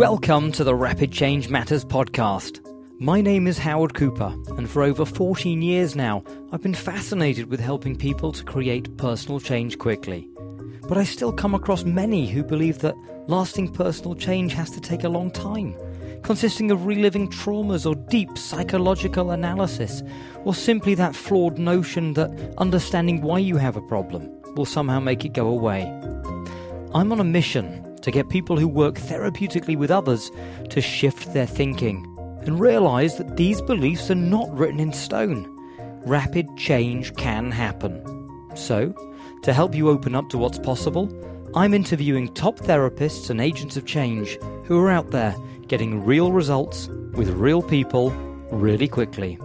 Welcome to the Rapid Change Matters podcast. My name is Howard Cooper, and for over 14 years now, I've been fascinated with helping people to create personal change quickly. But I still come across many who believe that lasting personal change has to take a long time, consisting of reliving traumas or deep psychological analysis, or simply that flawed notion that understanding why you have a problem will somehow make it go away. I'm on a mission to get people who work therapeutically with others to shift their thinking and realize that these beliefs are not written in stone. Rapid change can happen. So, to help you open up to what's possible, I'm interviewing top therapists and agents of change who are out there getting real results with real people really quickly.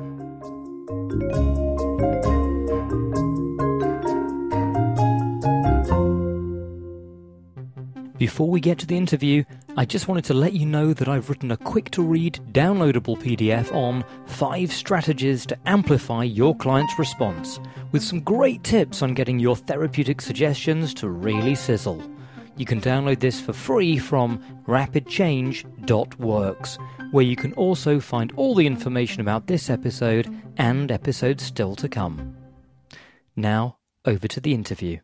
Before we get to the interview, I just wanted to let you know that I've written a quick to read, downloadable PDF on 5 strategies to amplify your client's response, with some great tips on getting your therapeutic suggestions to really sizzle. You can download this for free from rapidchange.works, where you can also find all the information about this episode and episodes still to come. Now, over to the interview.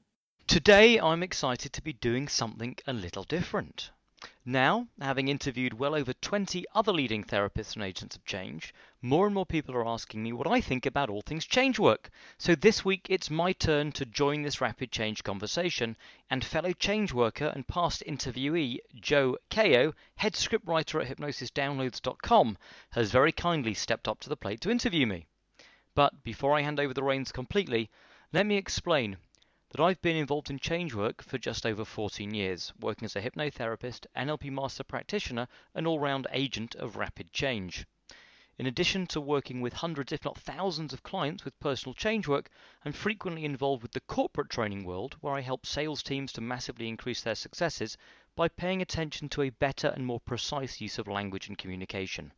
Today, I'm excited to be doing something a little different. Now, having interviewed well over 20 other leading therapists and agents of change, more and more people are asking me what I think about all things change work. So this week, it's my turn to join this rapid change conversation, and fellow change worker and past interviewee Joe Kao, head scriptwriter at hypnosisdownloads.com, has very kindly stepped up to the plate to interview me. But before I hand over the reins completely, let me explain that I've been involved in change work for just over 14 years, working as a hypnotherapist, NLP master practitioner, and all round agent of rapid change. In addition to working with hundreds, if not thousands, of clients with personal change work, I'm frequently involved with the corporate training world, where I help sales teams to massively increase their successes by paying attention to a better and more precise use of language and communication.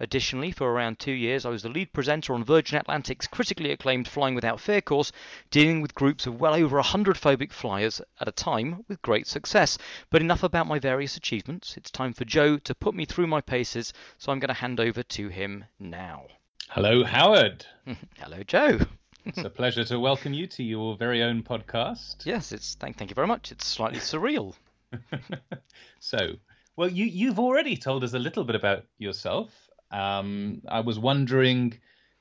Additionally, for around two years, I was the lead presenter on Virgin Atlantic's critically acclaimed Flying Without Fear course, dealing with groups of well over 100 phobic flyers at a time with great success. But enough about my various achievements. It's time for Joe to put me through my paces, so I'm going to hand over to him now. Hello, Howard. Hello, Joe. it's a pleasure to welcome you to your very own podcast. Yes, it's thank thank you very much. It's slightly surreal. so, well, you you've already told us a little bit about yourself um, I was wondering,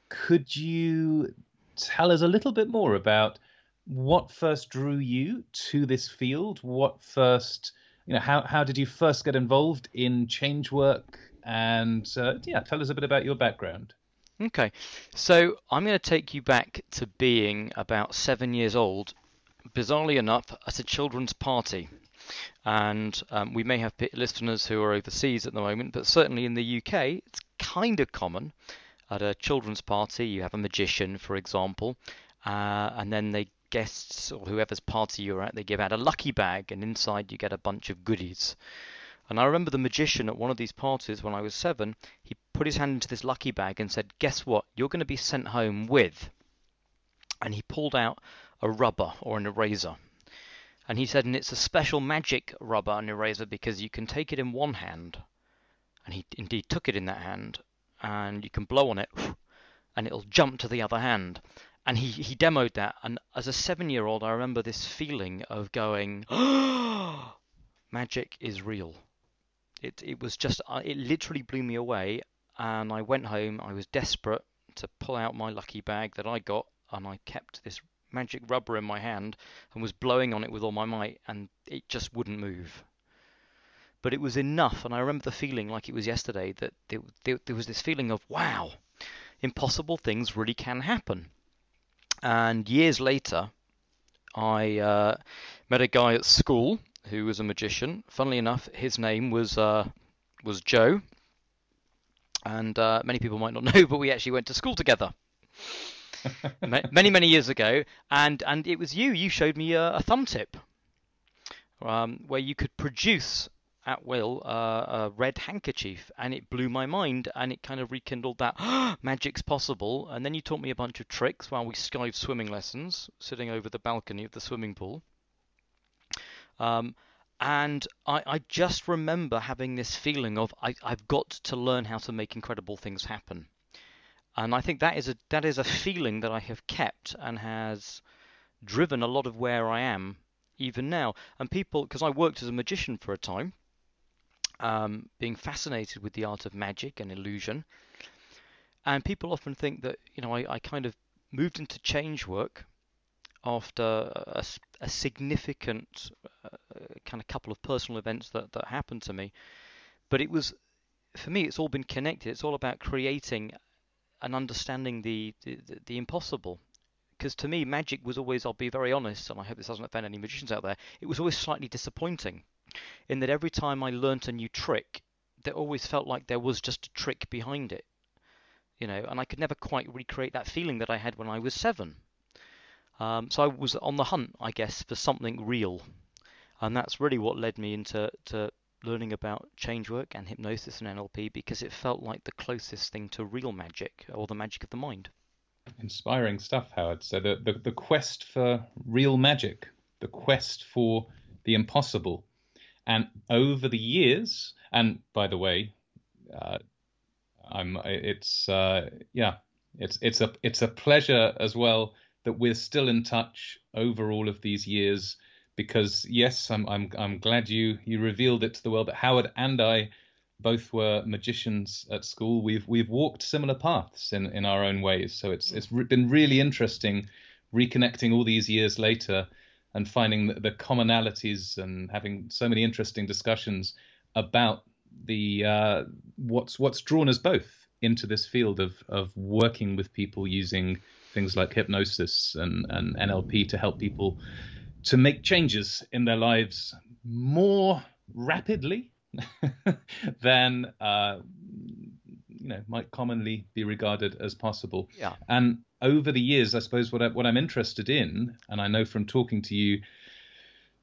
could you tell us a little bit more about what first drew you to this field? What first, you know, how how did you first get involved in change work? And uh, yeah, tell us a bit about your background. Okay, so I'm going to take you back to being about seven years old, bizarrely enough, at a children's party. And um, we may have listeners who are overseas at the moment, but certainly in the UK, it's kind of common. At a children's party, you have a magician, for example, uh, and then the guests or whoever's party you're at, they give out a lucky bag, and inside you get a bunch of goodies. And I remember the magician at one of these parties when I was seven, he put his hand into this lucky bag and said, Guess what? You're going to be sent home with. And he pulled out a rubber or an eraser. And he said, and it's a special magic rubber and eraser because you can take it in one hand and he indeed took it in that hand, and you can blow on it, and it'll jump to the other hand. And he, he demoed that, and as a seven year old, I remember this feeling of going, magic is real. It, it was just, uh, it literally blew me away, and I went home, I was desperate to pull out my lucky bag that I got, and I kept this magic rubber in my hand and was blowing on it with all my might, and it just wouldn't move but it was enough. And I remember the feeling like it was yesterday that there, there, there was this feeling of wow, impossible things really can happen. And years later, I uh, met a guy at school who was a magician. Funnily enough, his name was uh, was Joe, and uh, many people might not know, but we actually went to school together. many many years ago, and and it was you. You showed me a, a thumb tip um, where you could produce at will uh, a red handkerchief, and it blew my mind, and it kind of rekindled that magic's possible. And then you taught me a bunch of tricks while we skived swimming lessons, sitting over the balcony of the swimming pool. Um, and I, I just remember having this feeling of I, I've got to learn how to make incredible things happen. And I think that is a that is a feeling that I have kept and has driven a lot of where I am even now. And people, because I worked as a magician for a time, um, being fascinated with the art of magic and illusion, and people often think that you know I, I kind of moved into change work after a, a significant uh, kind of couple of personal events that, that happened to me. But it was, for me, it's all been connected. It's all about creating and understanding the, the, the impossible. Because to me, magic was always, I'll be very honest, and I hope this doesn't offend any magicians out there, it was always slightly disappointing. In that every time I learnt a new trick, there always felt like there was just a trick behind it. You know, and I could never quite recreate that feeling that I had when I was seven um, so I was on the hunt, I guess, for something real, and that's really what led me into to learning about change work and hypnosis and NLP because it felt like the closest thing to real magic or the magic of the mind. Inspiring stuff, Howard. So the, the, the quest for real magic, the quest for the impossible, and over the years, and by the way, uh, I'm it's uh, yeah, it's it's a it's a pleasure as well that we're still in touch over all of these years because yes, I'm I'm I'm glad you you revealed it to the world that Howard and I both were magicians at school. We've we've walked similar paths in in our own ways. So it's it's been really interesting reconnecting all these years later and finding the, the commonalities and having so many interesting discussions about the uh, what's what's drawn us both into this field of of working with people using things like hypnosis and, and NLP to help people to make changes in their lives more rapidly than uh, you know might commonly be regarded as possible. Yeah. And over the years, I suppose what I, what I'm interested in, and I know from talking to you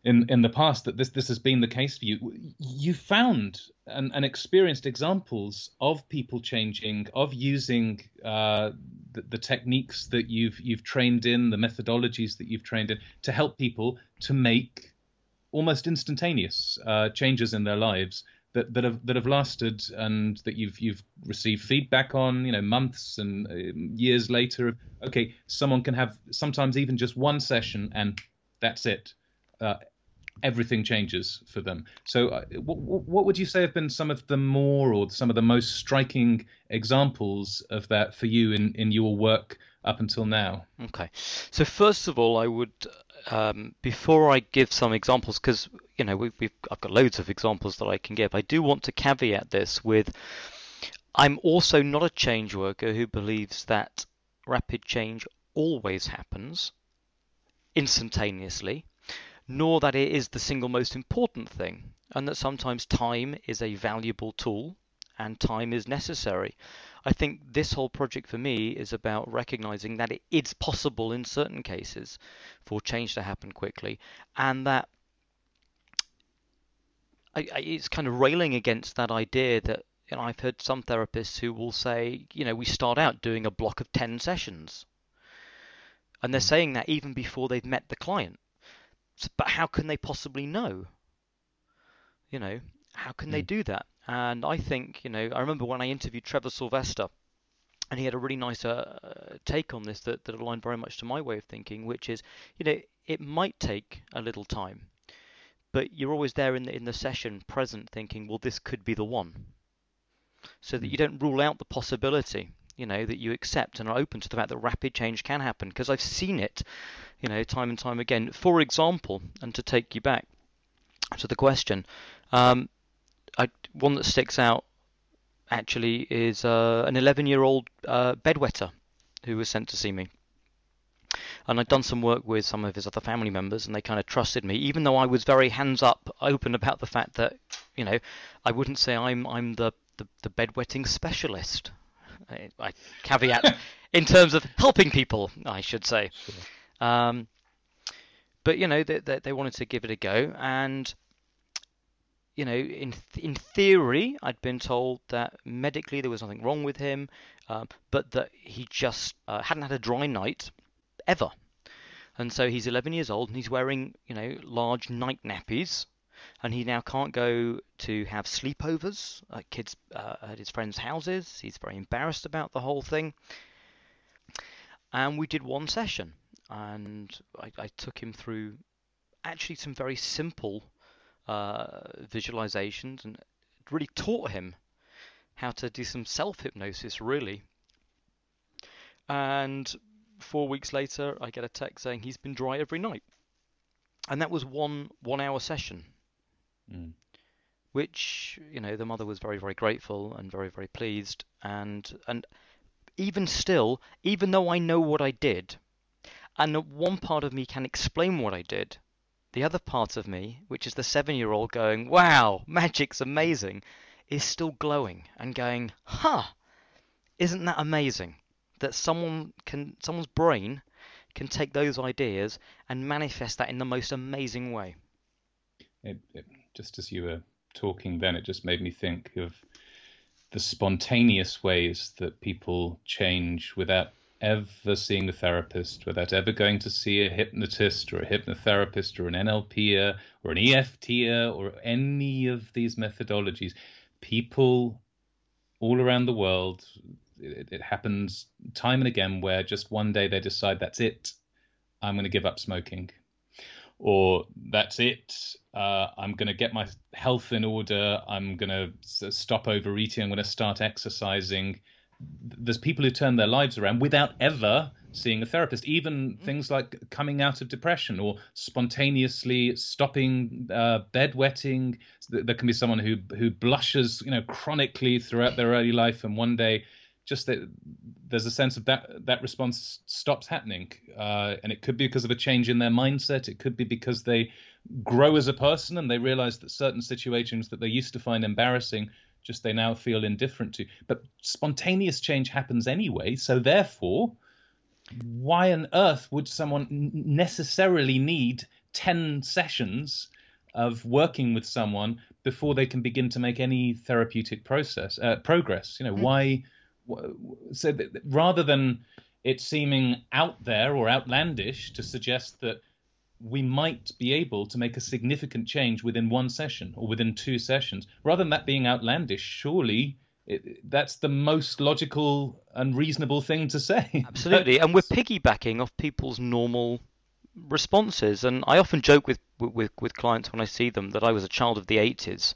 in in the past that this this has been the case for you. You found and, experienced examples of people changing, of using uh, the, the, techniques that you've you've trained in, the methodologies that you've trained in, to help people to make almost instantaneous uh, changes in their lives that, that have that have lasted and that you've you've received feedback on, you know, months and uh, years later. Okay, someone can have sometimes even just one session and that's it. Uh, everything changes for them. So, uh, what, what would you say have been some of the more or some of the most striking examples of that for you in, in your work up until now? Okay. So, first of all, I would, um, before I give some examples, because you know we've, we've, I've got loads of examples that I can give. I do want to caveat this with, I'm also not a change worker who believes that rapid change always happens instantaneously nor that it is the single most important thing, and that sometimes time is a valuable tool and time is necessary. I think this whole project for me is about recognizing that it is possible in certain cases for change to happen quickly, and that I, I, it's kind of railing against that idea that you know, I've heard some therapists who will say, you know, we start out doing a block of 10 sessions. And they're hmm. saying that even before they've met the client but how can they possibly know? You know, how can mm. they hmm. do that? And I think, you know, I remember when I interviewed Trevor Silvester, and he had a really nice uh, take on this that, that aligned very much to my way of thinking, which is, you know, it might take a little time, but you're always there in the in the session, present, thinking, well, this could be the one, so that you hmm. don't rule out the possibility you know that you accept and are open to the fact that rapid change can happen. Because I've seen it you know time and time again. For example and to take you back to the question um, one that sticks out actually is uh, an 11 year old uh, bedwetter who was sent to see me and I'd done some work with some of his other family members, and they kind of trusted me, even though I was very hands up, open about the fact that, you know, I wouldn't say I'm I'm the the, the bedwetting specialist. I, I caveat in terms of helping people, I should say. Sure. Um, but you know, they, they, they wanted to give it a go, and you know, in in theory, I'd been told that medically there was nothing wrong with him, um, but that he just uh, hadn't had a dry night ever, and so he's 11 years old and he's wearing you know large night nappies, and he now can't go to have sleepovers at kids uh, at his friends' houses. He's very embarrassed about the whole thing. And we did one session, and I, I took him through actually some very simple uh, visualizations, and really taught him how to do some self hypnosis, really. And four weeks later, I get a text saying he's been dry every night, and that was one one hour session, Mm. which you know the mother was very very grateful and very very pleased, and and even still, even though I know what I did, and one part of me can explain what I did, the other part of me, which is the seven year old going, wow, magic's amazing, is still glowing and going, huh, isn't that amazing? That someone can, someone's brain can take those ideas and manifest that in the most amazing way. It, it, just as you were talking then, it just made me think of the spontaneous ways that people change without ever seeing a therapist, without ever going to see a hypnotist or a hypnotherapist or an NLPer or an EFTer or any of these methodologies. People all around the world, it, it happens time and again where just one day they decide that's it, I'm going to give up smoking. Or that's it, uh, I'm going to get my health in order, I'm going to stop overeating, I'm going to start exercising there's people who turn their lives around without ever seeing a therapist. Even things like coming out of depression or spontaneously stopping uh, bedwetting. There can be someone who who blushes, you know, chronically throughout their early life, and one day, just that there's a sense of that that response stops happening, uh, and it could be because of a change in their mindset. It could be because they grow as a person and they realize that certain situations that they used to find embarrassing just they now feel indifferent to. But spontaneous change happens anyway, so therefore, why on earth would someone necessarily need 10 sessions of working with someone before they can begin to make any therapeutic process uh, progress? You know, mm. why? So rather than it seeming out there or outlandish to suggest that we might be able to make a significant change within one session or within two sessions. Rather than that being outlandish, surely it, that's the most logical and reasonable thing to say. Absolutely, and we're piggybacking off people's normal responses. And I often joke with, with with clients when I see them that I was a child of the 80s,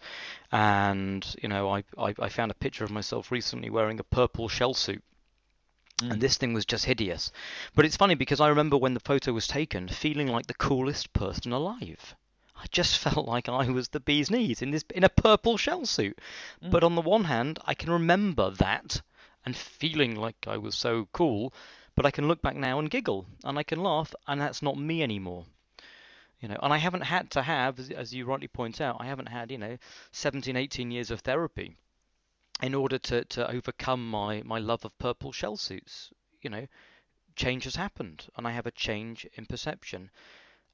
and you know I I, I found a picture of myself recently wearing a purple shell suit Mm. And this thing was just hideous. But it's funny because I remember when the photo was taken feeling like the coolest person alive. I just felt like I was the bee's knees in this in a purple shell suit. Mm. But on the one hand, I can remember that and feeling like I was so cool, but I can look back now and giggle and I can laugh and that's not me anymore. You know, and I haven't had to have as, as you rightly point out, I haven't had, you know, 17 18 years of therapy in order to, to overcome my, my love of purple shell suits. You know, change has happened, and I have a change in perception.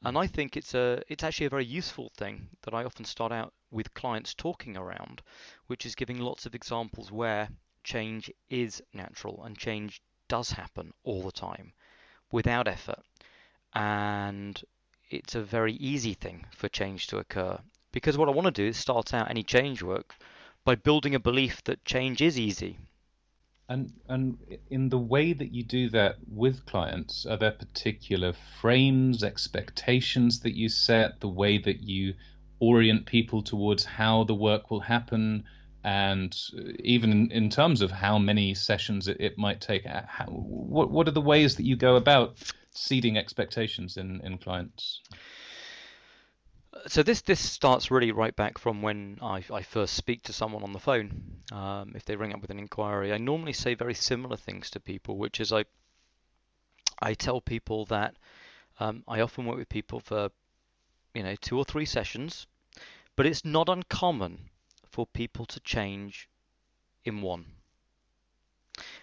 And I think it's a it's actually a very useful thing that I often start out with clients talking around, which is giving lots of examples where change is natural and change does happen all the time without effort. And it's a very easy thing for change to occur. Because what I want to do is start out any change work by building a belief that change is easy. And and in the way that you do that with clients, are there particular frames, expectations that you set, the way that you orient people towards how the work will happen, and uh, even in, in terms of how many sessions it, it might take? Uh, how, what what are the ways that you go about seeding expectations in in clients? So this this starts really right back from when I, I first speak to someone on the phone. Um, if they ring up with an inquiry, I normally say very similar things to people, which is I I tell people that um, I often work with people for you know two or three sessions, but it's not uncommon for people to change in one.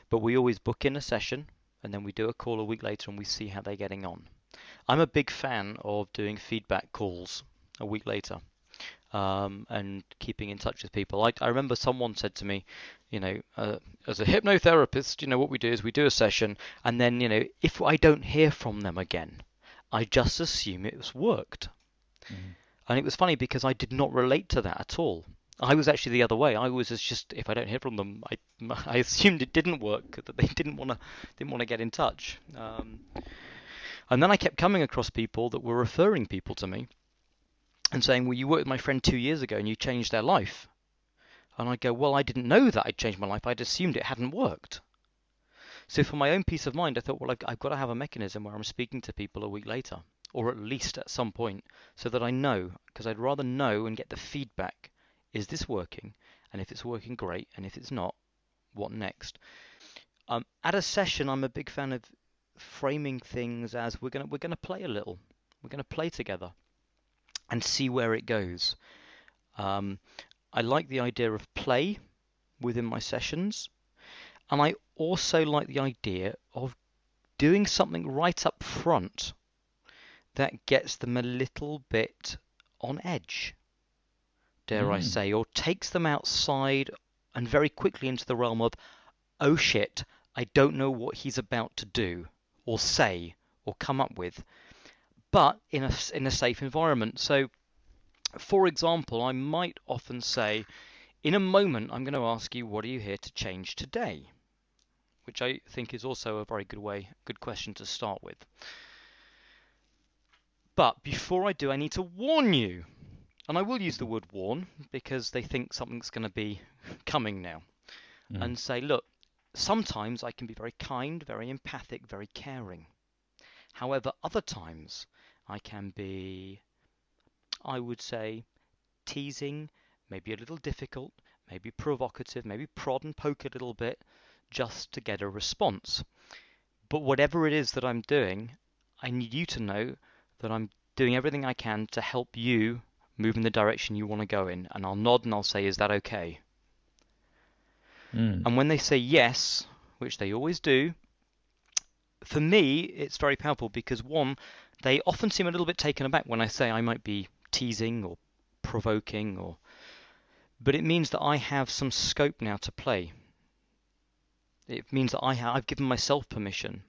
But we always book in a session and then we do a call a week later and we see how they're getting on. I'm a big fan of doing feedback calls a week later. Um, and keeping in touch with people. I, I remember someone said to me, you know, uh, as a hypnotherapist, you know, what we do is we do a session, and then, you know, if I don't hear from them again, I just assume it's worked. Mm. And it was funny because I did not relate to that at all. I was actually the other way. I was just if I don't hear from them, I, I assumed it didn't work that they didn't want to didn't want to get in touch. Um, and then I kept coming across people that were referring people to me and saying, "Well, you worked with my friend two years ago and you changed their life." And I go, "Well, I didn't know that I'd changed my life. I'd assumed it hadn't worked." So for my own peace of mind, I thought, well, I've, I've got to have a mechanism where I'm speaking to people a week later, or at least at some point, so that I know, because I'd rather know and get the feedback is this working? And if it's working, great. And if it's not, what next? Um, at a session, I'm a big fan of framing things as we're gonna we're gonna play a little. We're gonna play together and see where it goes. Um, I like the idea of play within my sessions, and I also like the idea of doing something right up front that gets them a little bit on edge dare mm. I say, or takes them outside and very quickly into the realm of, oh shit, I don't know what he's about to do, or say, or come up with, but in a, in a safe environment. So, for example, I might often say, in a moment, I'm going to ask you, what are you here to change today? Which I think is also a very good way, good question to start with. But before I do, I need to warn you and I will use the word warn because they think something's going to be coming now. Mm. And say, look, sometimes I can be very kind, very empathic, very caring. However, other times I can be, I would say, teasing, maybe a little difficult, maybe provocative, maybe prod and poke a little bit just to get a response. But whatever it is that I'm doing, I need you to know that I'm doing everything I can to help you move in the direction you want to go in. And I'll nod and I'll say, Is that okay? Mm. And when they say yes, which they always do, for me, it's very powerful because one, they often seem a little bit taken aback when I say I might be teasing or provoking or but it means that I have some scope now to play. It means that I have, I've given myself permission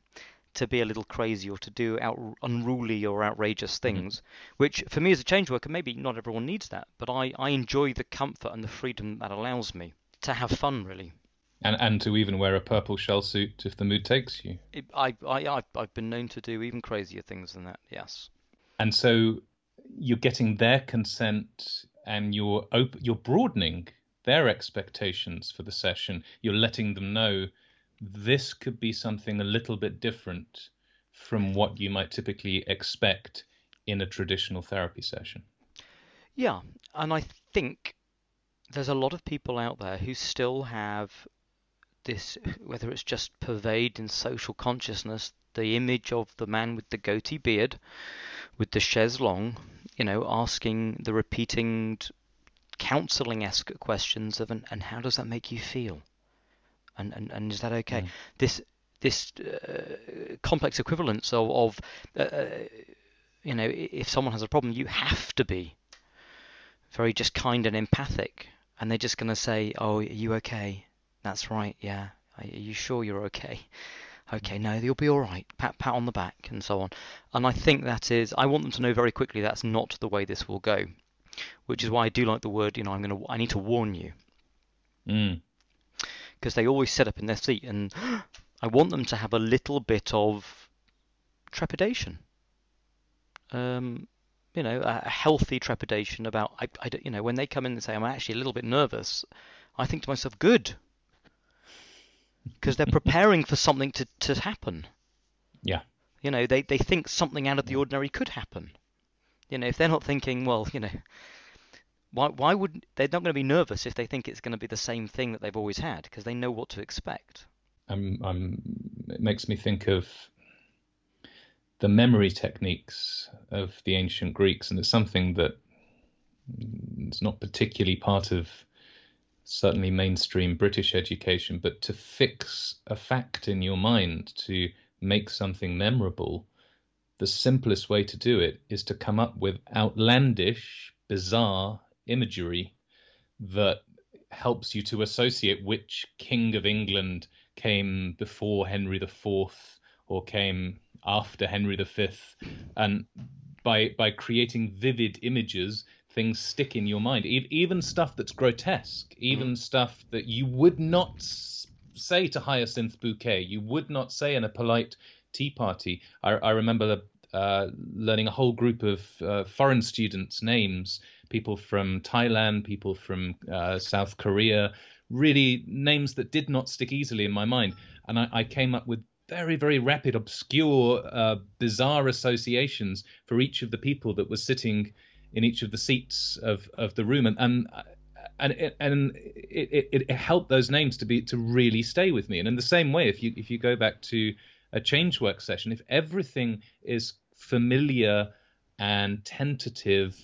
to be a little crazy or to do out, unruly or outrageous mm-hmm. things, mm-hmm. which for me as a change worker, maybe not everyone needs that, but I, I enjoy the comfort and the freedom that allows me to have fun, really. And, and to even wear a purple shell suit if the mood takes you. It, I, I, I've, been known to do even crazier things than that, yes. And so you're getting their consent and you're op- you're broadening their expectations for the session. You're letting them know this could be something a little bit different from what you might typically expect in a traditional therapy session. Yeah, and I think there's a lot of people out there who still have this, whether it's just pervade in social consciousness, the image of the man with the goatee beard, with the chaise longue, you know, asking the repeating counselling esque questions of, and, and how does that make you feel? and, and, and is that okay? Mm. This this uh, complex equivalence of, of uh, uh, you know, if someone has a problem, you have to be very just kind and empathic, and they're just going to say, "Oh, are you okay? That's right, yeah. Are you sure you're okay?" Okay, no, you'll be all right. Pat, pat on the back, and so on. And I think that is, I want them to know very quickly that's not the way this will go, which is why I do like the word. You know, I'm going to, I need to warn you. Mm because they always sit up in their seat, and I want them to have a little bit of trepidation. Um, you know, a, healthy trepidation about, I, I, you know, when they come in and say, I'm actually a little bit nervous, I think to myself, good. Because they're preparing for something to, to happen. Yeah. You know, they, they think something out of the ordinary could happen. You know, if they're not thinking, well, you know, why why would they're not going to be nervous if they think it's going to be the same thing that they've always had because they know what to expect. I'm, I'm, it makes me think of the memory techniques of the ancient Greeks, and it's something that mm, it's not particularly part of certainly mainstream British education, but to fix a fact in your mind, to make something memorable, the simplest way to do it is to come up with outlandish, bizarre, imagery that helps you to associate which king of England came before Henry IV or came after Henry V, and by by creating vivid images, things stick in your mind. even stuff that's grotesque, even mm. stuff that you would not say to Hyacinth Bouquet, you would not say in a polite tea party. I, I remember uh, learning a whole group of uh, foreign students' names, people from Thailand, people from uh, South Korea, really names that did not stick easily in my mind. And I, I came up with very, very rapid, obscure, uh, bizarre associations for each of the people that was sitting in each of the seats of, of the room. And, and and it, and it, it, it, helped those names to be to really stay with me. And in the same way, if you if you go back to a change work session, if everything is familiar and tentative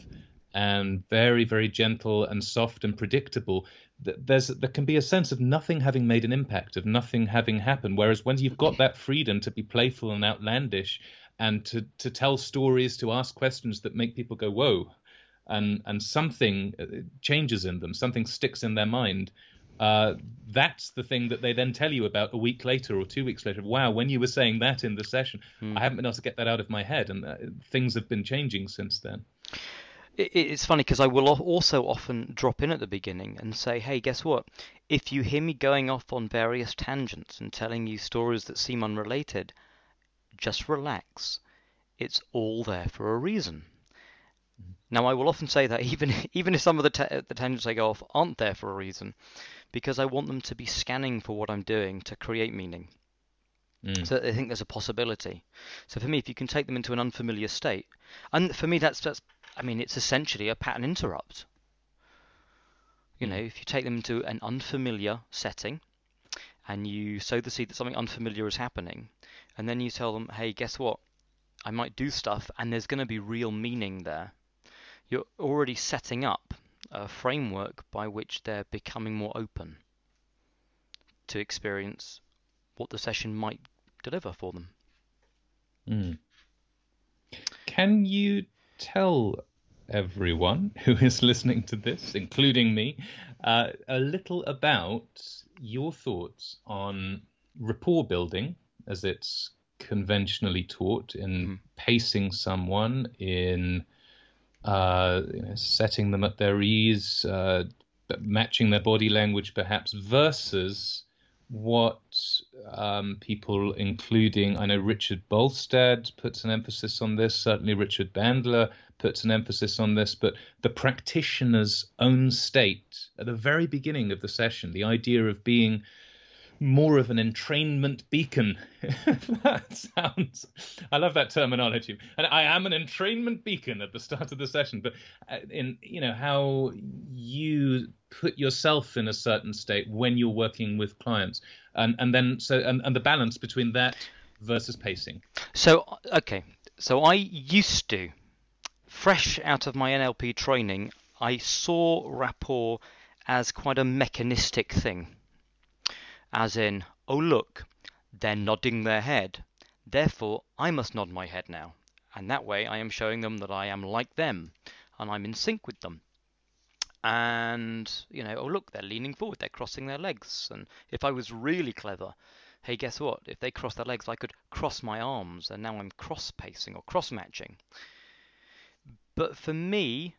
and very very gentle and soft and predictable there's there can be a sense of nothing having made an impact of nothing having happened whereas when you've got that freedom to be playful and outlandish and to to tell stories to ask questions that make people go whoa and and something uh, changes in them something sticks in their mind uh, that's the thing that they then tell you about a week later or two weeks later. Wow, when you were saying that in the session, hmm. I haven't been able to get that out of my head, and uh, things have been changing since then. It's funny because I will also often drop in at the beginning and say, hey, guess what? If you hear me going off on various tangents and telling you stories that seem unrelated, just relax. It's all there for a reason. Now, I will often say that even even if some of the, ta- the tangents I go off aren't there for a reason, because I want them to be scanning for what I'm doing to create meaning. Mm. So I think there's a possibility. So for me, if you can take them into an unfamiliar state, and for me that's that's I mean it's essentially a pattern interrupt. You know, if you take them into an unfamiliar setting, and you sow the seed that something unfamiliar is happening, and then you tell them, hey, guess what? I might do stuff, and there's going to be real meaning there. You're already setting up a framework by which they're becoming more open to experience what the session might deliver for them. Mm. Can you tell everyone who is listening to this, including me, uh, a little about your thoughts on rapport building as it's conventionally taught in mm. pacing someone, in uh, you know, setting them at their ease, uh, matching their body language perhaps, versus what um, people, including I know Richard Bolstad, puts an emphasis on this. Certainly, Richard Bandler puts an emphasis on this. But the practitioner's own state at the very beginning of the session, the idea of being more of an entrainment beacon. that sounds. I love that terminology, and I am an entrainment beacon at the start of the session. But uh, in you know how you put yourself in a certain state when you're working with clients, and and then so and, and the balance between that versus pacing. So okay, so I used to, fresh out of my NLP training, I saw rapport as quite a mechanistic thing as in, oh look, they're nodding their head, therefore I must nod my head now, and that way I am showing them that I am like them, and I'm in sync with them. And, you know, oh look, they're leaning forward, they're crossing their legs, and if I was really clever, hey, guess what? If they cross their legs, I could cross my arms, and now I'm cross pacing or cross matching. But for me,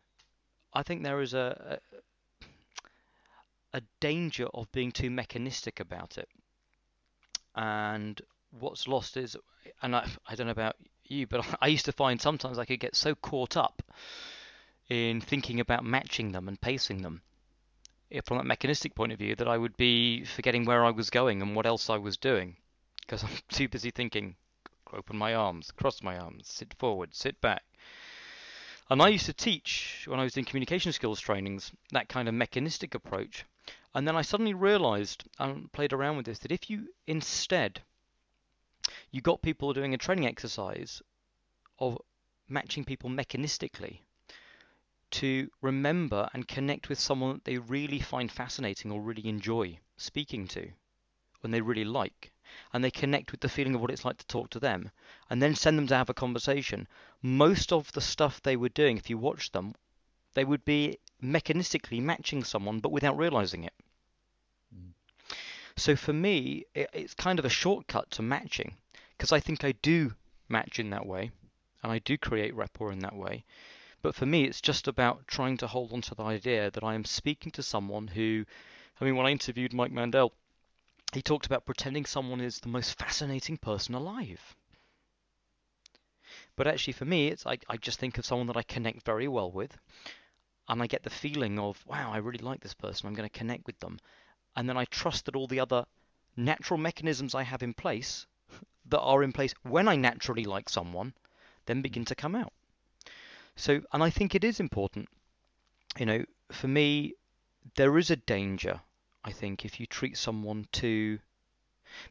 I think there is a, a danger of being too mechanistic about it. And what's lost is, and I, I don't know about you, but I used to find sometimes I could get so caught up in thinking about matching them and pacing them from that mechanistic point of view that I would be forgetting where I was going and what else I was doing because I'm too busy thinking open my arms, cross my arms, sit forward, sit back. And I used to teach when I was in communication skills trainings that kind of mechanistic approach. And then I suddenly realized and played around with this that if you instead you got people doing a training exercise of matching people mechanistically to remember and connect with someone that they really find fascinating or really enjoy speaking to, when they really like, and they connect with the feeling of what it's like to talk to them, and then send them to have a conversation. Most of the stuff they were doing, if you watch them, they would be mechanistically matching someone but without realizing it. Mm. So for me, it, it's kind of a shortcut to matching because I think I do match in that way. and I do create rapport in that way. But for me, it's just about trying to hold on to the idea that I am speaking to someone who, I mean, when I interviewed Mike Mandel, he talked about pretending someone is the most fascinating person alive. But actually, for me, it's I, I just think of someone that I connect very well with, and I get the feeling of, wow, I really like this person. I'm going to connect with them, and then I trust that all the other natural mechanisms I have in place that are in place when I naturally like someone then hmm. begin to come out. So, and I think it is important, you know, for me, there is a danger, I think, if you treat someone too.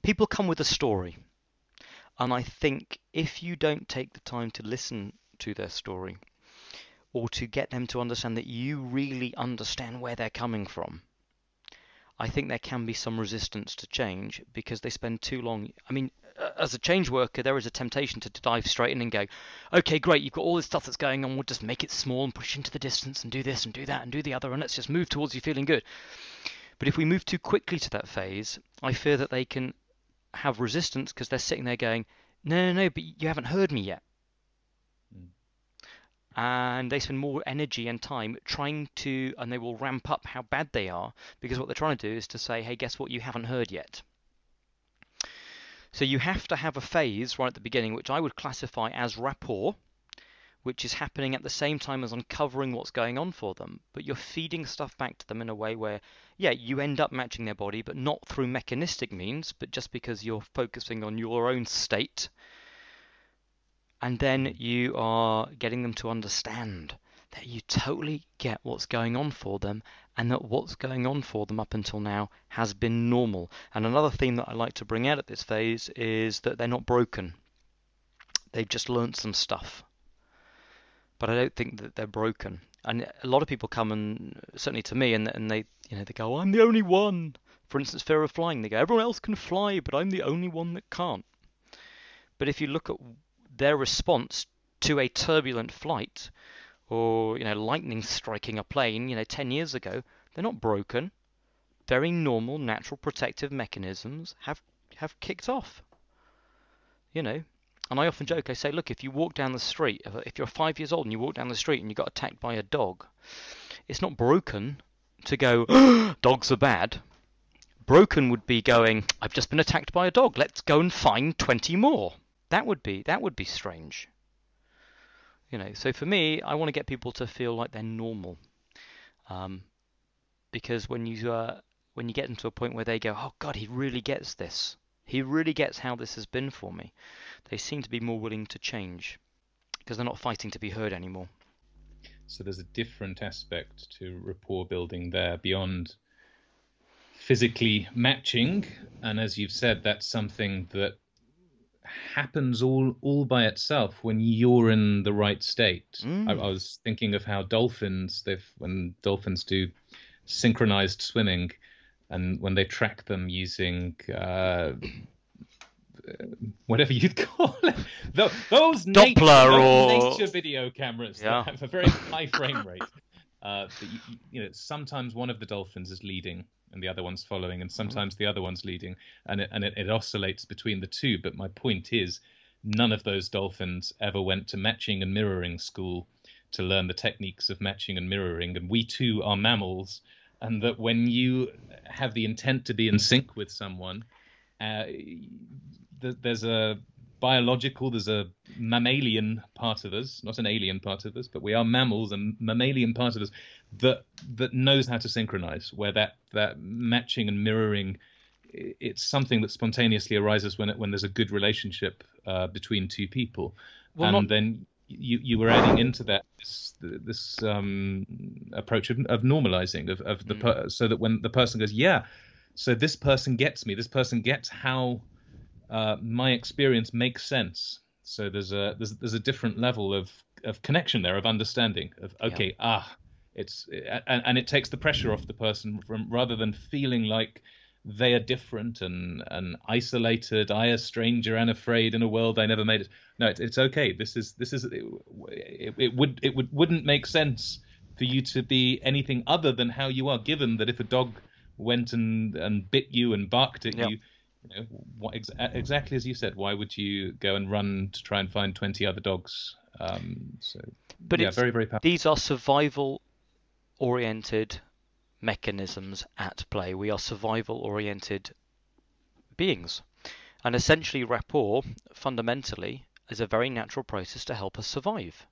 People come with a story. And I think if you don't take the time to listen to their story or to get them to understand that you really understand where they're coming from, I think there can be some resistance to change because they spend too long. I mean, as a change worker, there is a temptation to dive straight in and go, okay, great, you've got all this stuff that's going on. We'll just make it small and push into the distance and do this and do that and do the other, and let's just move towards you feeling good. But if we move too quickly to that phase, I fear that they can have resistance because they're sitting there going, no, no, no, but you haven't heard me yet. And they spend more energy and time trying to, and they will ramp up how bad they are because what they're trying to do is to say, hey, guess what? You haven't heard yet. So you have to have a phase right at the beginning, which I would classify as rapport, which is happening at the same time as uncovering what's going on for them. But you're feeding stuff back to them in a way where, yeah, you end up matching their body, but not through mechanistic means, but just because you're focusing on your own state. And then you are getting them to understand that you totally get what's going on for them and that what's going on for them up until now has been normal. And another theme that I like to bring out at this phase is that they're not broken. They've just learnt some stuff but I don't think that they're broken. And a lot of people come and certainly to me, and and they you know they go, I'm the only one. For instance, fear of flying. They go, everyone else can fly, but I'm the only one that can't. But if you look at their response to a turbulent flight, or you know lightning striking a plane, you know 10 years ago, they're not broken. Very normal, natural protective mechanisms have have kicked off. You know, and I often joke, I say, look, if you walk down the street, if you're five years old and you walk down the street and you got attacked by a dog, it's not broken to go, dogs are bad. Broken would be going, I've just been attacked by a dog. Let's go and find 20 more. That would be that would be strange. You know, so for me, I want to get people to feel like they're normal, um, because when you uh, when you get them to a point where they go, oh God, he really gets this. He really gets how this has been for me. They seem to be more willing to change because they're not fighting to be heard anymore. So there's a different aspect to rapport building there beyond physically matching, and as you've said, that's something that happens all all by itself when you're in the right state. Mm. I, I, was thinking of how dolphins, they've when dolphins do synchronized swimming, and when they track them using uh, whatever you'd call it, those Doppler nature, or nature video cameras yeah. that have a very high frame rate. Uh, you, you, know, sometimes one of the dolphins is leading and the other one's following, and sometimes the other one's leading, and it, and it, it oscillates between the two. But my point is, none of those dolphins ever went to matching and mirroring school to learn the techniques of matching and mirroring, and we too are mammals and that when you have the intent to be in sync with someone, uh, th- there's a biological, there's a mammalian part of us, not an alien part of us, but we are mammals, and mammalian part of us that that knows how to synchronize, where that that matching and mirroring, it's something that spontaneously arises when it, when there's a good relationship uh, between two people, well, and not... then you you were adding into that this, this um, approach of, of, normalizing of, of the mm. per, so that when the person goes yeah so this person gets me this person gets how uh, my experience makes sense so there's a there's, there's a different level of of connection there of understanding of okay yeah. ah it's and, and it takes the pressure off the person from rather than feeling like they are different and and isolated. I, a stranger and afraid in a world I never made it. No, it's, it's okay. This is this is it, it, would it would wouldn't make sense for you to be anything other than how you are. Given that if a dog went and and bit you and barked at you. You know, what, ex- exactly as you said. Why would you go and run to try and find twenty other dogs Um, so, but yeah, very, very powerful. These are survival oriented mechanisms at play. We are survival oriented beings. And essentially, rapport, fundamentally, is a very natural process to help us survive.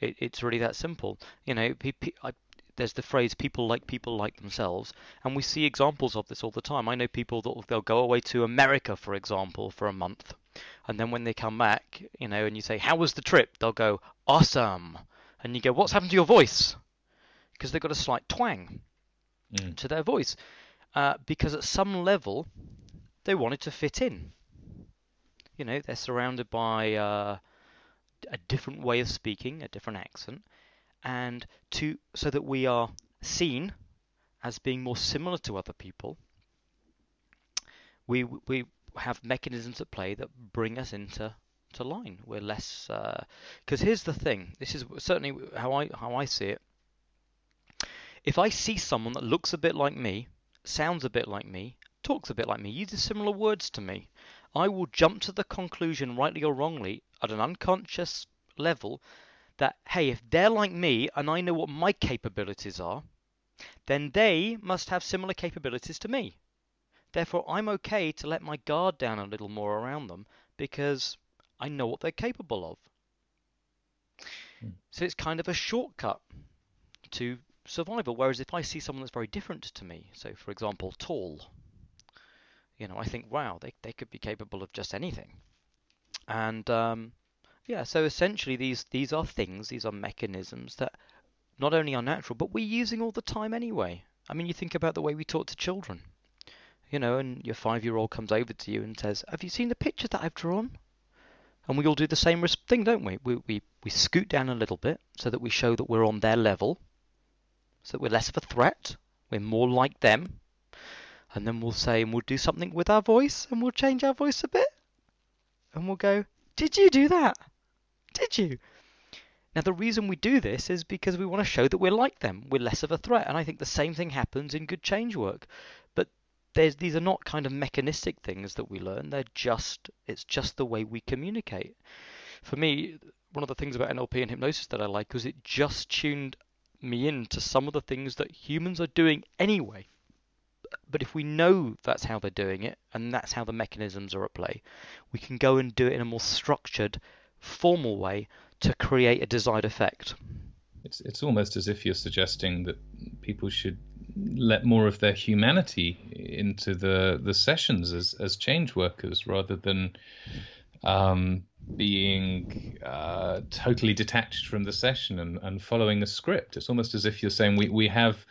It, it's really that simple. You know, I, there's the phrase "people like people like themselves," and we see examples of this all the time. I know people that they'll go away to America, for example, for a month, and then when they come back, you know, and you say, "How was the trip?" They'll go, "Awesome," and you go, "What's happened to your voice?" Because they've got a slight twang mm. to their voice, uh, because at some level they wanted to fit in. You know, they're surrounded by uh, a different way of speaking, a different accent, and to so that we are seen as being more similar to other people. We we have mechanisms at play that bring us into to line. We're less because uh, here's the thing. This is certainly how I how I see it. If I see someone that looks a bit like me, sounds a bit like me, talks a bit like me, uses similar words to me, I will jump to the conclusion, rightly or wrongly, at an unconscious level, that hey, if they're like me and I know what my capabilities are, then they must have similar capabilities to me. Therefore, I'm okay to let my guard down a little more around them because I know what they're capable of. Hmm. So it's kind of a shortcut to survival. Whereas if I see someone that's very different to me, so for example, tall, you know, I think, wow, they, they could be capable of just anything. And um, yeah, so essentially these these are things, these are mechanisms that not only are natural, but we're using all the time anyway. I mean, you think about the way we talk to children, you know, and your five-year-old comes over to you and says, "Have you seen the picture that I've drawn?" And we all do the same thing, don't we? We we we scoot down a little bit so that we show that we're on their level, so that we're less of a threat, we're more like them, and then we'll say, and we'll do something with our voice, and we'll change our voice a bit, and we'll go, Did you do that? Did you? Now, the reason we do this is because we want to show that we're like them, we're less of a threat. And I think the same thing happens in good change work. But these are not kind of mechanistic things that we learn, they're just, it's just the way we communicate. For me, one of the things about NLP and hypnosis that I like was it just tuned me in to some of the things that humans are doing anyway but if we know that's how they're doing it and that's how the mechanisms are at play, we can go and do it in a more structured, formal way to create a desired effect. It's it's almost as if you're suggesting that people should let more of their humanity into the the sessions as as change workers rather than um, being uh, totally detached from the session and, and following a script. It's almost as if you're saying we, we have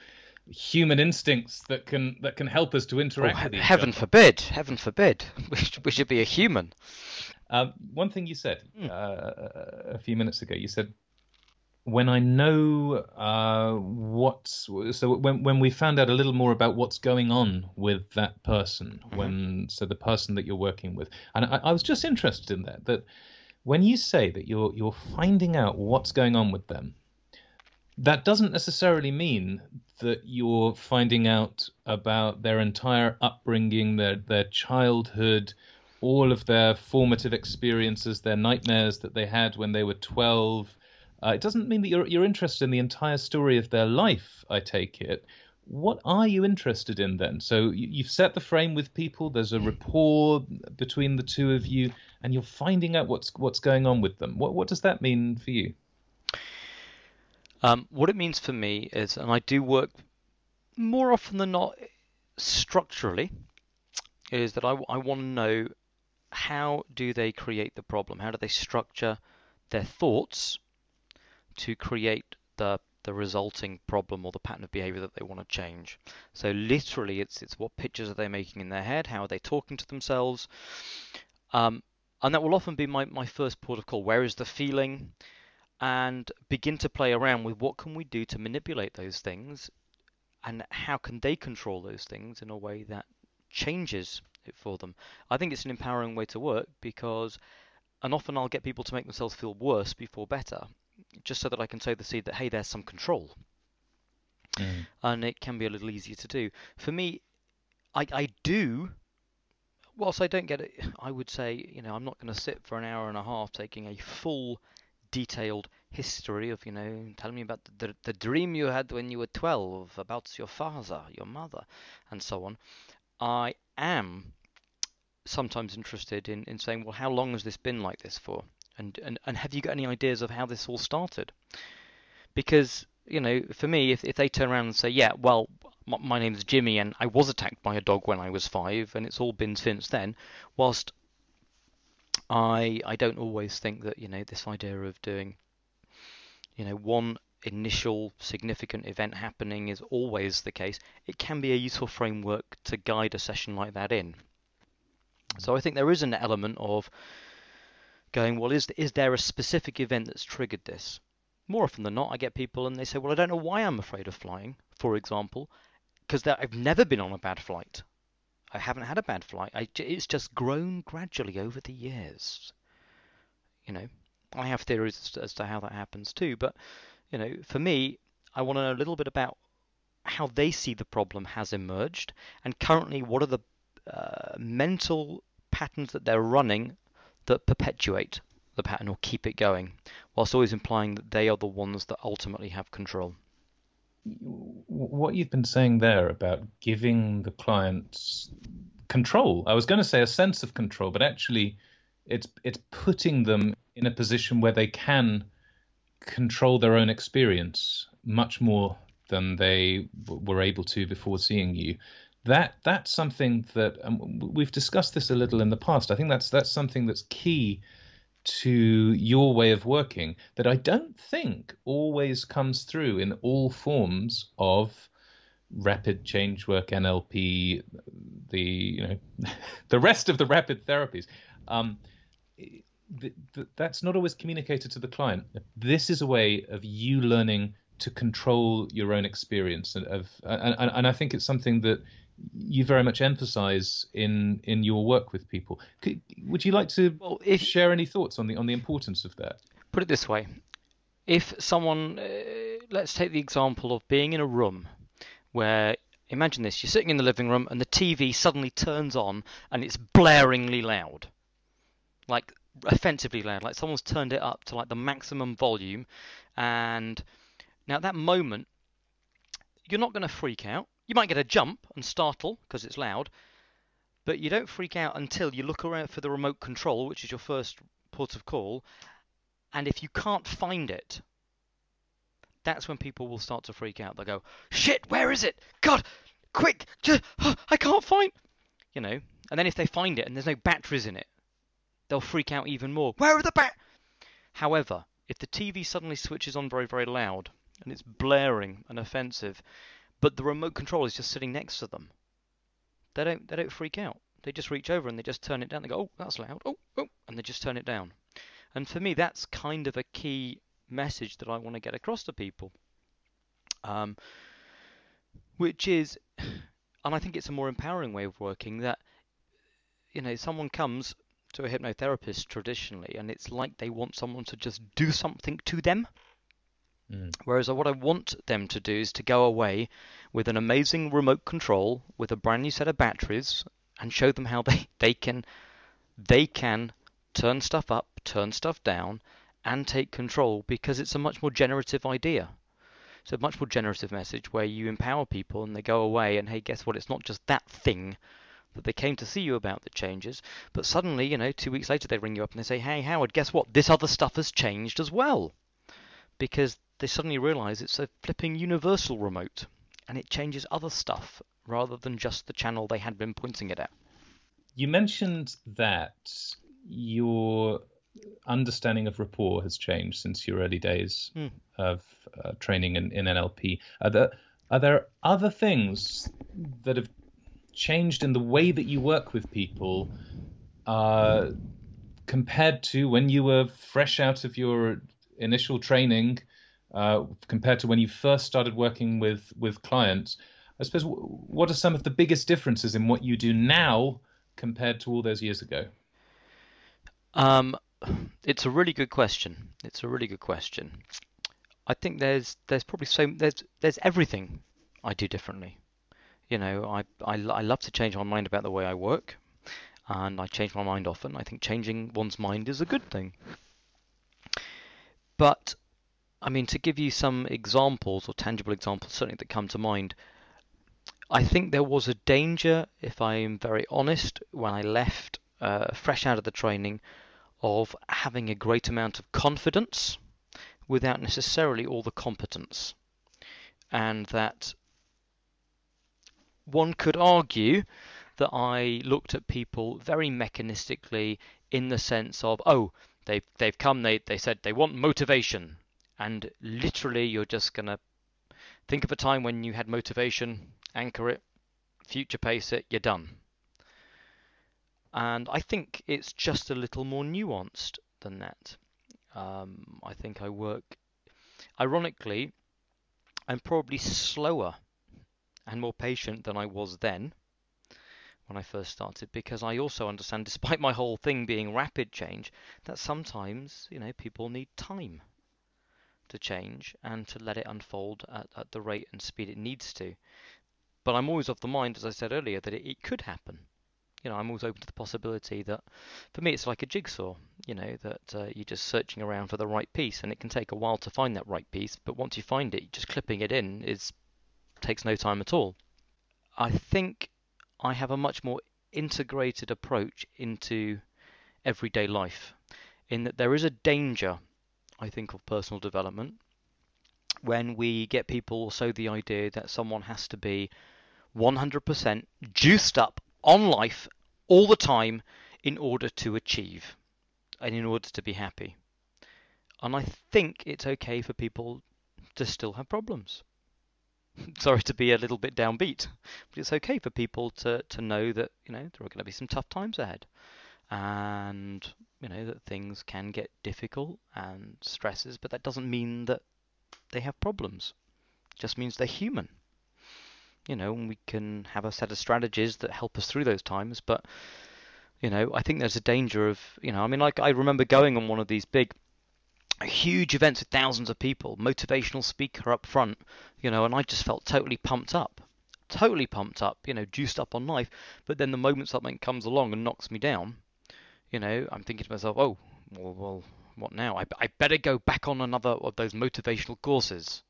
human instincts that can that can help us to interact oh, with each heaven other. forbid heaven forbid we should, we should be a human um, one thing you said mm. uh, a few minutes ago you said when I know uh, what's so when when we found out a little more about what's going on with that person mm-hmm. when so the person that you're working with and I, I was just interested in that that when you say that you're you're finding out what's going on with them that doesn't necessarily mean that you're finding out about their entire upbringing, their their childhood, all of their formative experiences, their nightmares that they had when they were 12. Uh, it doesn't mean that you're you're interested in the entire story of their life. I take it. What are you interested in then? So you've set the frame with people. There's a rapport between the two of you, and you're finding out what's what's going on with them. What what does that mean for you? Um, what it means for me is, and I do work more often than not structurally, is that I, I want to know how do they create the problem? How do they structure their thoughts to create the the resulting problem or the pattern of behavior that they want to change. So literally, it's it's what pictures are they making in their head? How are they talking to themselves? Um, and that will often be my, my first port of call. Where is the feeling? and begin to play around with what can we do to manipulate those things and how can they control those things in a way that changes it for them. I think it's an empowering way to work because and often I'll get people to make themselves feel worse before better just so that I can sow the seed that hey there's some control. Mm. And it can be a little easier to do. For me I I do whilst I don't get it I would say, you know, I'm not going to sit for an hour and a half taking a full detailed history of you know telling me about the, the dream you had when you were 12 about your father your mother and so on i am sometimes interested in, in saying well how long has this been like this for and, and and have you got any ideas of how this all started because you know for me if, if they turn around and say yeah well my, my name is jimmy and i was attacked by a dog when i was five and it's all been since then whilst I I don't always think that you know this idea of doing you know one initial significant event happening is always the case. It can be a useful framework to guide a session like that in. So I think there is an element of going, well, is is there a specific event that's triggered this? More often than not, I get people and they say, well, I don't know why I'm afraid of flying, for example, because I've never been on a bad flight. I haven't had a bad flight. I, it's just grown gradually over the years. You know, I have theories as to, how that happens too, but you know, for me, I want to know a little bit about how they see the problem has emerged, and currently, what are the uh, mental patterns that they're running that perpetuate the pattern or keep it going, whilst always implying that they are the ones that ultimately have control what you've been saying there about giving the clients control. I was going to say a sense of control, but actually, it's it's putting them in a position where they can control their own experience much more than they were able to before seeing you. That that's something that um, we've discussed this a little in the past. I think that's that's something that's key to your way of working that I don't think always comes through in all forms of rapid change work, NLP, the you know the rest of the rapid therapies. Um, th- th- that's not always communicated to the client. This is a way of you learning to control your own experience, and of and, and, and I think it's something that you very much emphasize in in your work with people. Could, would you like to well, if, share any thoughts on the on the importance of that? Put it this way: if someone, uh, let's take the example of being in a room where imagine this you're sitting in the living room and the TV suddenly turns on and it's blaringly loud like offensively loud like someone's turned it up to like the maximum volume and now at that moment you're not going to freak out you might get a jump and startle because it's loud, but you don't freak out until you look around for the remote control, which is your first port of call, and if you can't find it, that's when people will start to freak out. They'll go, "Shit, where is it? God, quick, just, oh, I can't find." You know, and then if they find it and there's no batteries in it, they'll freak out even more. Where are the bat? However, if the TV suddenly switches on very, very loud and it's blaring and offensive, but the remote control is just sitting next to them. They don't they don't freak out. They just reach over and they just turn it down. They go, oh, that's loud. Oh, oh, and they just turn it down. And for me, that's kind of a key message that I want to get across to people. Um, which is, and I think it's a more empowering way of working that, you know, someone comes to a hypnotherapist traditionally and it's like they want someone to just do something to them Mm. Whereas what I want them to do is to go away with an amazing remote control with a brand new set of batteries and show them how they, they can they can turn stuff up, turn stuff down, and take control because it's a much more generative idea. It's a much more generative message where you empower people and they go away and hey, guess what? It's not just that thing that they came to see you about that changes, but suddenly, you know, two weeks later they ring you up and they say, hey, Howard, guess what? This other stuff has changed as well. Because they suddenly realize it's a flipping universal remote and it changes other stuff rather than just the channel they had been pointing it at. You mentioned that your understanding of rapport has changed since your early days mm. of uh, training in, in NLP. Are there are there other things that have changed in the way that you work with people uh, compared to when you were fresh out of your initial training uh, compared to when you first started working with with clients. I suppose what are some of the biggest differences in what you do now compared to all those years ago? Um, it's a really good question. It's a really good question. I think there's there's probably so there's there's everything I do differently. You know, I, I I love to change my mind about the way I work, and I change my mind often. I think changing one's mind is a good thing But I mean, to give you some examples or tangible examples, certainly that come to mind, I think there was a danger, if I am very honest, when I left uh, fresh out of the training, of having a great amount of confidence without necessarily all the competence. And that one could argue that I looked at people very mechanistically in the sense of, oh, they've they've come, they they said they want motivation, and literally you're just gonna think of a time when you had motivation, anchor it, future pace it, you're done. And I think it's just a little more nuanced than that. Um, I think I work, ironically, I'm probably slower and more patient than I was then when I first started because I also understand, despite my whole thing being rapid change, that sometimes, you know, people need time to change and to let it unfold at, at the rate and speed it needs to. But I'm always of the mind, as I said earlier, that it, it could happen. You know, I'm always open to the possibility that, for me, it's like a jigsaw. You know, that uh, you're just searching around for the right piece, and it can take a while to find that right piece. But once you find it, just clipping it in is takes no time at all. I think I have a much more integrated approach into everyday life, in that there is a danger, I think, of personal development when we get people sow the idea that someone has to be 100% juiced up on life all the time in order to achieve and in order to be happy. And I think it's okay for people to still have problems. sorry to be a little bit downbeat, but it's okay for people to, to know that you know there are going to be some tough times ahead, and you know that things can get difficult and stresses, but that doesn't mean that they have problems. It just means they're human. You know, and we can have a set of strategies that help us through those times, but you know, I think there's a danger of you know, I mean, like I remember going on one of these big huge events with thousands of people, motivational speaker up front, you know, and I just felt totally pumped up, totally pumped up, you know, juiced up on life. But then the moment something comes along and knocks me down, you know, I'm thinking to myself, oh, well, well what now? I, I better go back on another of those motivational courses,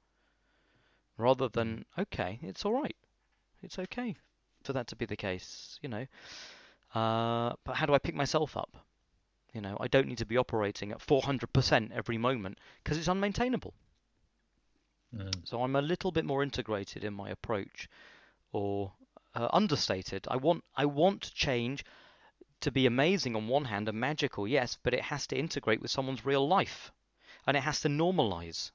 rather than okay, it's all right, it's okay for that to be the case, you know. Uh, but how do I pick myself up? You know, I don't need to be operating at 400% every moment because it's unmaintainable. Mm. So I'm a little bit more integrated in my approach, or uh, understated. I want I want change to be amazing on one hand and magical, yes, but it has to integrate with someone's real life, and it has to normalize,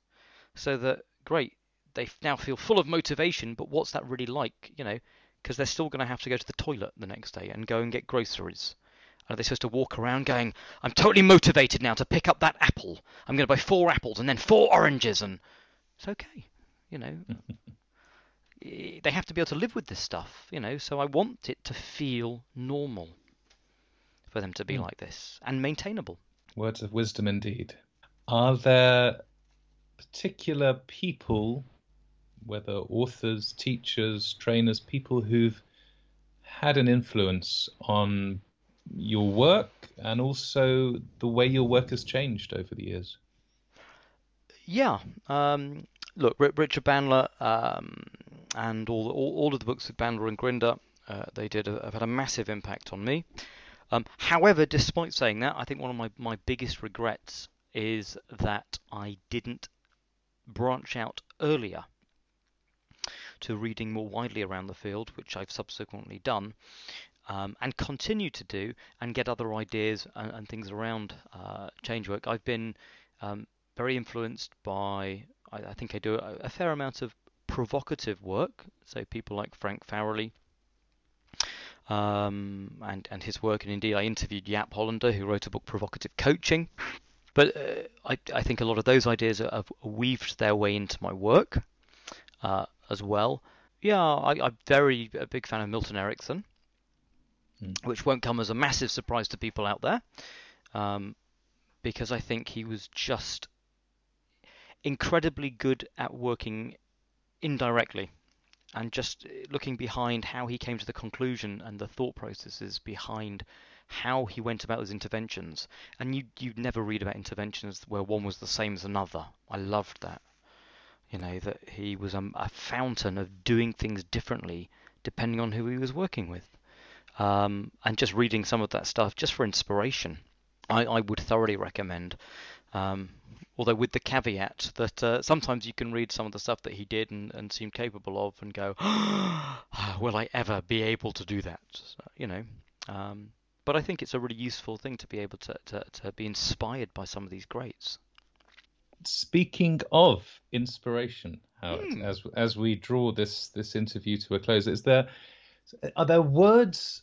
so that great they now feel full of motivation, but what's that really like? You know, because they're still going to have to go to the toilet the next day and go and get groceries are they supposed to walk around going, I'm totally motivated now to pick up that apple. I'm going to buy four apples and then four oranges and it's okay, you know. Eh, they have to be able to live with this stuff, you know, so I want it to feel normal for them to be mm. like this and maintainable. Words of wisdom indeed. Are there particular people, whether authors, teachers, trainers, people who've had an influence on your work and also the way your work has changed over the years. Yeah. Um, look, Richard Bandler um, and all, all, all of the books with Bandler and Grinder, uh, they did have had a massive impact on me. Um, however, despite saying that, I think one of my, my biggest regrets is that I didn't branch out earlier to reading more widely around the field, which I've subsequently done, um, and continue to do and get other ideas and, and things around uh, change work. I've been um, very influenced by, I, I think I do a, a, fair amount of provocative work. So people like Frank Farrelly. Um, and and his work, and indeed I interviewed Jaap Hollander, who wrote a book, Provocative Coaching. But uh, I, I think a lot of those ideas have weaved their way into my work uh, as well. Yeah, I, am very a big fan of Milton Erickson mm. which won't come as a massive surprise to people out there, um, because I think he was just incredibly good at working indirectly and just looking behind how he came to the conclusion and the thought processes behind how he went about those interventions. And you you'd never read about interventions where one was the same as another. I loved that. You know that he was a, a fountain of doing things differently depending on who he was working with. Um, and just reading some of that stuff just for inspiration, I, I would thoroughly recommend. Um, although with the caveat that uh, sometimes you can read some of the stuff that he did and, and seem capable of and go, will I ever be able to do that? So, you know. Um, but I think it's a really useful thing to be able to, to, to be inspired by some of these greats. Speaking of inspiration, Howard, mm. as as we draw this this interview to a close, is there are there words?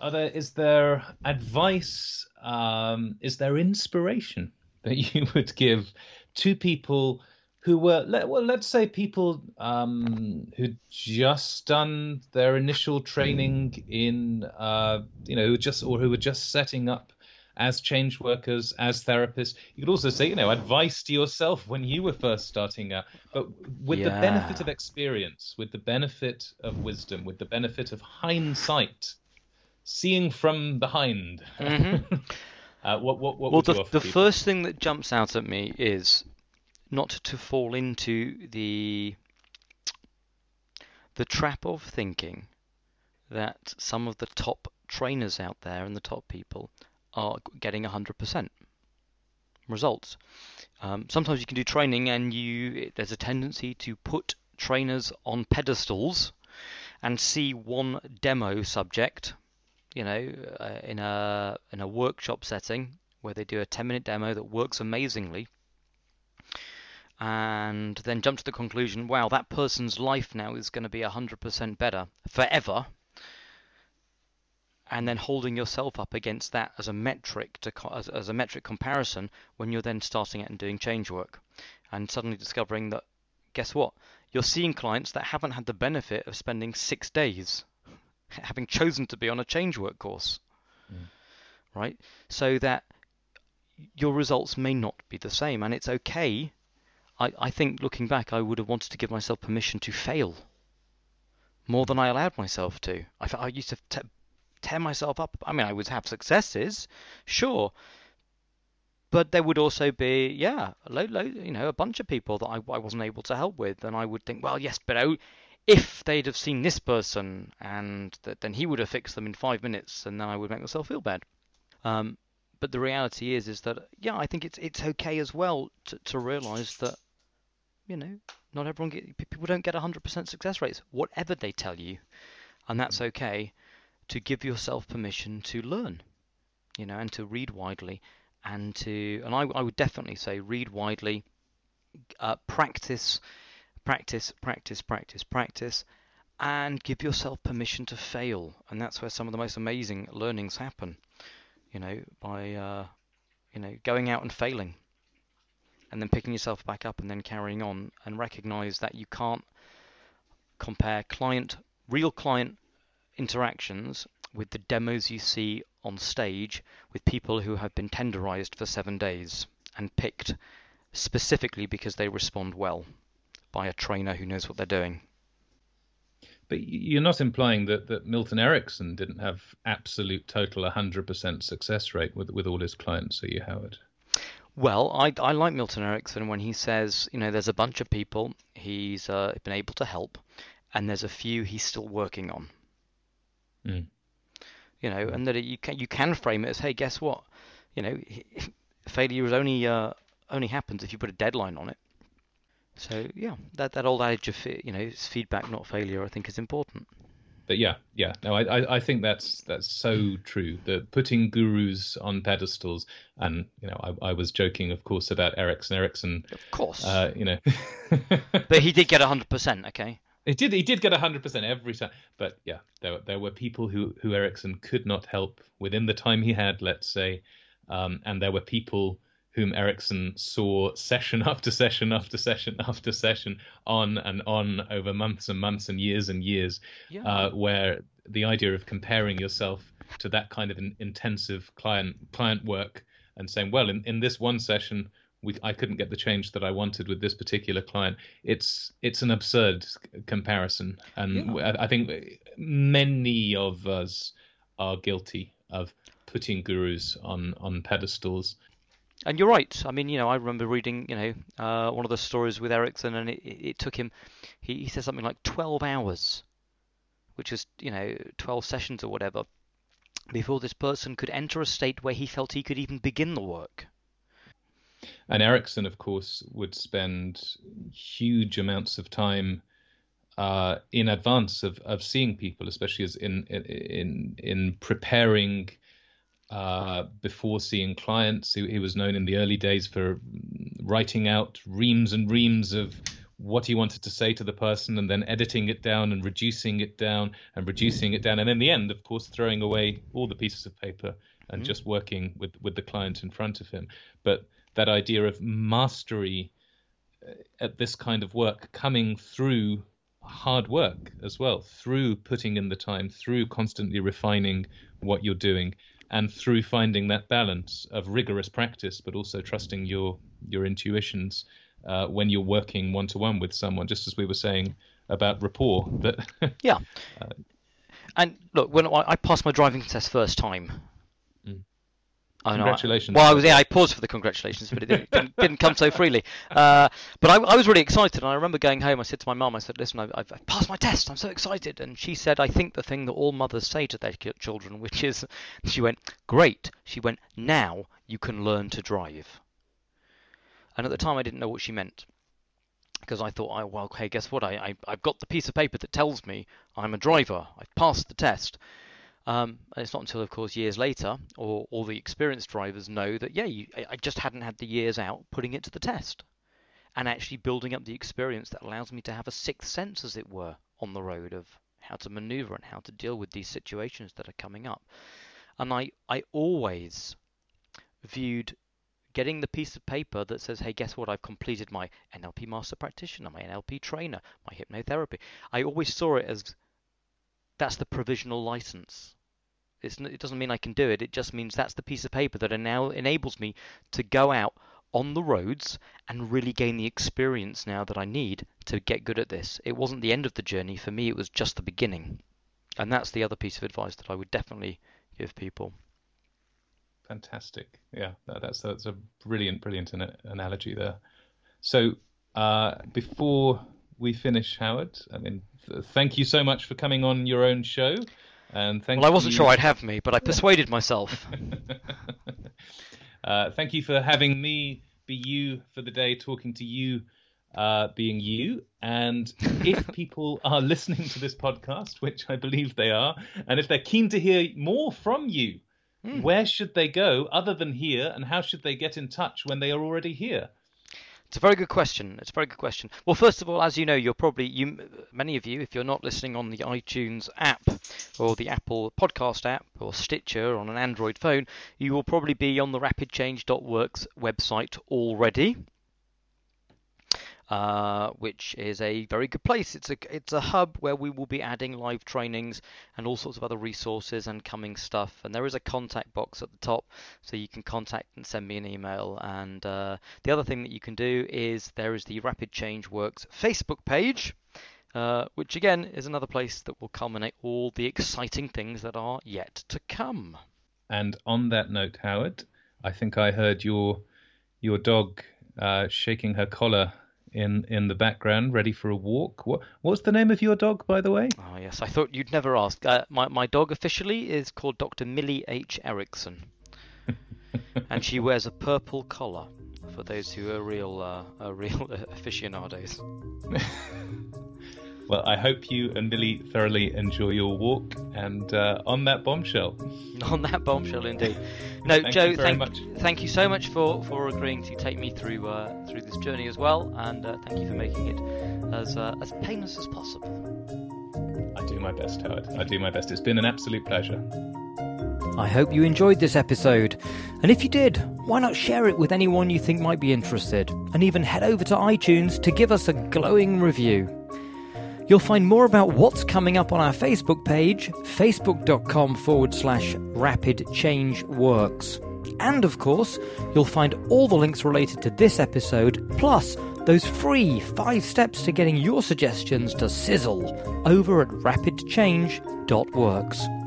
Are there is there advice? Um, is there inspiration that you would give to people who were well let's say people um, who'd just done their initial training in uh, you know just or who were just setting up as change workers as therapists you could also say you know advice to yourself when you were first starting out but with yeah. the benefit of experience with the benefit of wisdom with the benefit of hindsight seeing from behind mm-hmm. Uh, what what what well, the, the first thing that jumps out at me is not to fall into the the trap of thinking that some of the top trainers out there and the top people are getting 100% results. Um, sometimes you can do training and you there's a tendency to put trainers on pedestals and see one demo subject you know, uh, in a in a workshop setting where they do a 10 minute demo that works amazingly and then jump to the conclusion, wow, that person's life now is going to be 100% better forever. And then holding yourself up against that as a metric to as, as a metric comparison when you're then starting out and doing change work, and suddenly discovering that, guess what? You're seeing clients that haven't had the benefit of spending six days having chosen to be on a change work course. Mm. Right? So that your results may not be the same, and it's okay. I, I think looking back, I would have wanted to give myself permission to fail more than I allowed myself to. I, I used to t- tear myself up. I mean, I would have successes, sure, but there would also be, yeah, low, low, you know, a bunch of people that I, I wasn't able to help with, and I would think, well, yes, but oh, if they'd have seen this person and that then he would have fixed them in five minutes and then I would make myself feel bad. Um, but the reality is is that yeah, I think it's it's okay as well to, to realise that you know not everyone get people don't get 100% success rates whatever they tell you, and that's okay. To give yourself permission to learn, you know, and to read widely, and to and I I would definitely say read widely, uh, practice practice, practice, practice, practice, and give yourself permission to fail. And that's where some of the most amazing learnings happen. You know, by uh, you know going out and failing, and then picking yourself back up and then carrying on, and recognize that you can't compare client, real client interactions with the demos you see on stage with people who have been tenderized for seven days and picked specifically because they respond well by a trainer who knows what they're doing. But you're not implying that, that Milton Erickson didn't have absolute total 100% success rate with with all his clients, are you, Howard? Well, I, I like Milton Erickson when he says, you know, there's a bunch of people he's uh, been able to help, and there's a few he's still working on. Mm. You know, and that you can you can frame it as, hey, guess what? You know, failure is only uh, only happens if you put a deadline on it. So yeah, that that old adage of you know it's feedback not failure I think is important. But yeah, yeah, no, I I think that's that's so true. That putting gurus on pedestals, and you know, I, I was joking, of course, about Erickson. Erickson, of course, uh, you know, but he did get hundred percent. Okay. He did. He did get hundred percent every time. But yeah, there there were people who who Erickson could not help within the time he had, let's say, um, and there were people whom Erickson saw session after session after session after session on and on over months and months and years and years, yeah. uh, where the idea of comparing yourself to that kind of an intensive client client work and saying, well, in, in this one session, we, I couldn't get the change that I wanted with this particular client. It's it's an absurd comparison, and yeah. I, I think many of us are guilty of putting gurus on on pedestals. And you're right. I mean, you know, I remember reading, you know, uh, one of the stories with Erickson, and it, it took him. He, he said something like 12 hours, which was, you know, 12 sessions or whatever, before this person could enter a state where he felt he could even begin the work. And Erickson, of course, would spend huge amounts of time uh, in advance of, of seeing people, especially as in in in preparing uh, before seeing clients. He, he, was known in the early days for writing out reams and reams of what he wanted to say to the person, and then editing it down and reducing it down and reducing it down, and in the end, of course, throwing away all the pieces of paper and mm-hmm. just working with with the client in front of him. But that idea of mastery uh, at this kind of work coming through hard work as well, through putting in the time, through constantly refining what you're doing, and through finding that balance of rigorous practice, but also trusting your your intuitions uh, when you're working one to one with someone. Just as we were saying about rapport, that yeah. Uh, and look, when I passed my driving test first time, Congratulations. well, I was yeah, I paused for the congratulations, but it didn't, didn't, didn't come so freely. Uh, but I, I, was really excited, and I remember going home. I said to my mum, I said, "Listen, I've, I've, passed my test. I'm so excited." And she said, "I think the thing that all mothers say to their children, which is," she went, "Great." She went, "Now you can learn to drive." And at the time, I didn't know what she meant because I thought, oh, well, hey, guess what? I, I I've got the piece of paper that tells me I'm a driver. I've passed the test. Um, and it's not until, of course, years later, or all the experienced drivers know that, yeah, you, I just hadn't had the years out putting it to the test and actually building up the experience that allows me to have a sixth sense, as it were, on the road of how to maneuver and how to deal with these situations that are coming up. And I, I always viewed getting the piece of paper that says, hey, guess what? I've completed my NLP master practitioner, my NLP trainer, my hypnotherapy. I always saw it as that's the provisional license. It's, it doesn't mean I can do it. It just means that's the piece of paper that now enables me to go out on the roads and really gain the experience now that I need to get good at this. It wasn't the end of the journey. For me, it was just the beginning. And that's the other piece of advice that I would definitely give people. Fantastic. Yeah, that's, that's a brilliant, brilliant analogy there. So uh, before we finish, Howard, I mean, thank you so much for coming on your own show. And thank well, I wasn't you... sure I'd have me, but I persuaded myself. uh, thank you for having me be you for the day, talking to you, uh, being you. And if people are listening to this podcast, which I believe they are, and if they're keen to hear more from you, mm. where should they go other than here, and how should they get in touch when they are already here? It's a very good question. It's a very good question. Well, first of all, as you know, you're probably you many of you, if you're not listening on the iTunes app or the Apple Podcast app or Stitcher on an Android phone, you will probably be on the RapidChange.works website already uh, which is a very good place. It's a it's a hub where we will be adding live trainings and all sorts of other resources and coming stuff. And there is a contact box at the top, so you can contact and send me an email. And uh, the other thing that you can do is there is the Rapid Change Works Facebook page. Uh, which again is another place that will culminate all the exciting things that are yet to come. And on that note, Howard, I think I heard your your dog uh, shaking her collar in in the background, ready for a walk. What what's the name of your dog, by the way? Oh yes, I thought you'd never ask. Uh, my my dog officially is called Dr. Millie H. Erickson, and she wears a purple collar. For those who are real uh, are real aficionados. Well, I hope you and Millie thoroughly enjoy your walk. And uh, on that bombshell. On that bombshell, indeed. No, thank Joe, you thank, much. thank you so much for, for agreeing to take me through uh, through this journey as well, and uh, thank you for making it as uh, as painless as possible. I do my best, Howard. I do my best. It's been an absolute pleasure. I hope you enjoyed this episode. And if you did, why not share it with anyone you think might be interested? And even head over to iTunes to give us a glowing review. You'll find more about what's coming up on our Facebook page, facebook.com forward slash rapid change works. And of course, you'll find all the links related to this episode, plus those free five steps to getting your suggestions to sizzle over at rapidchange.works.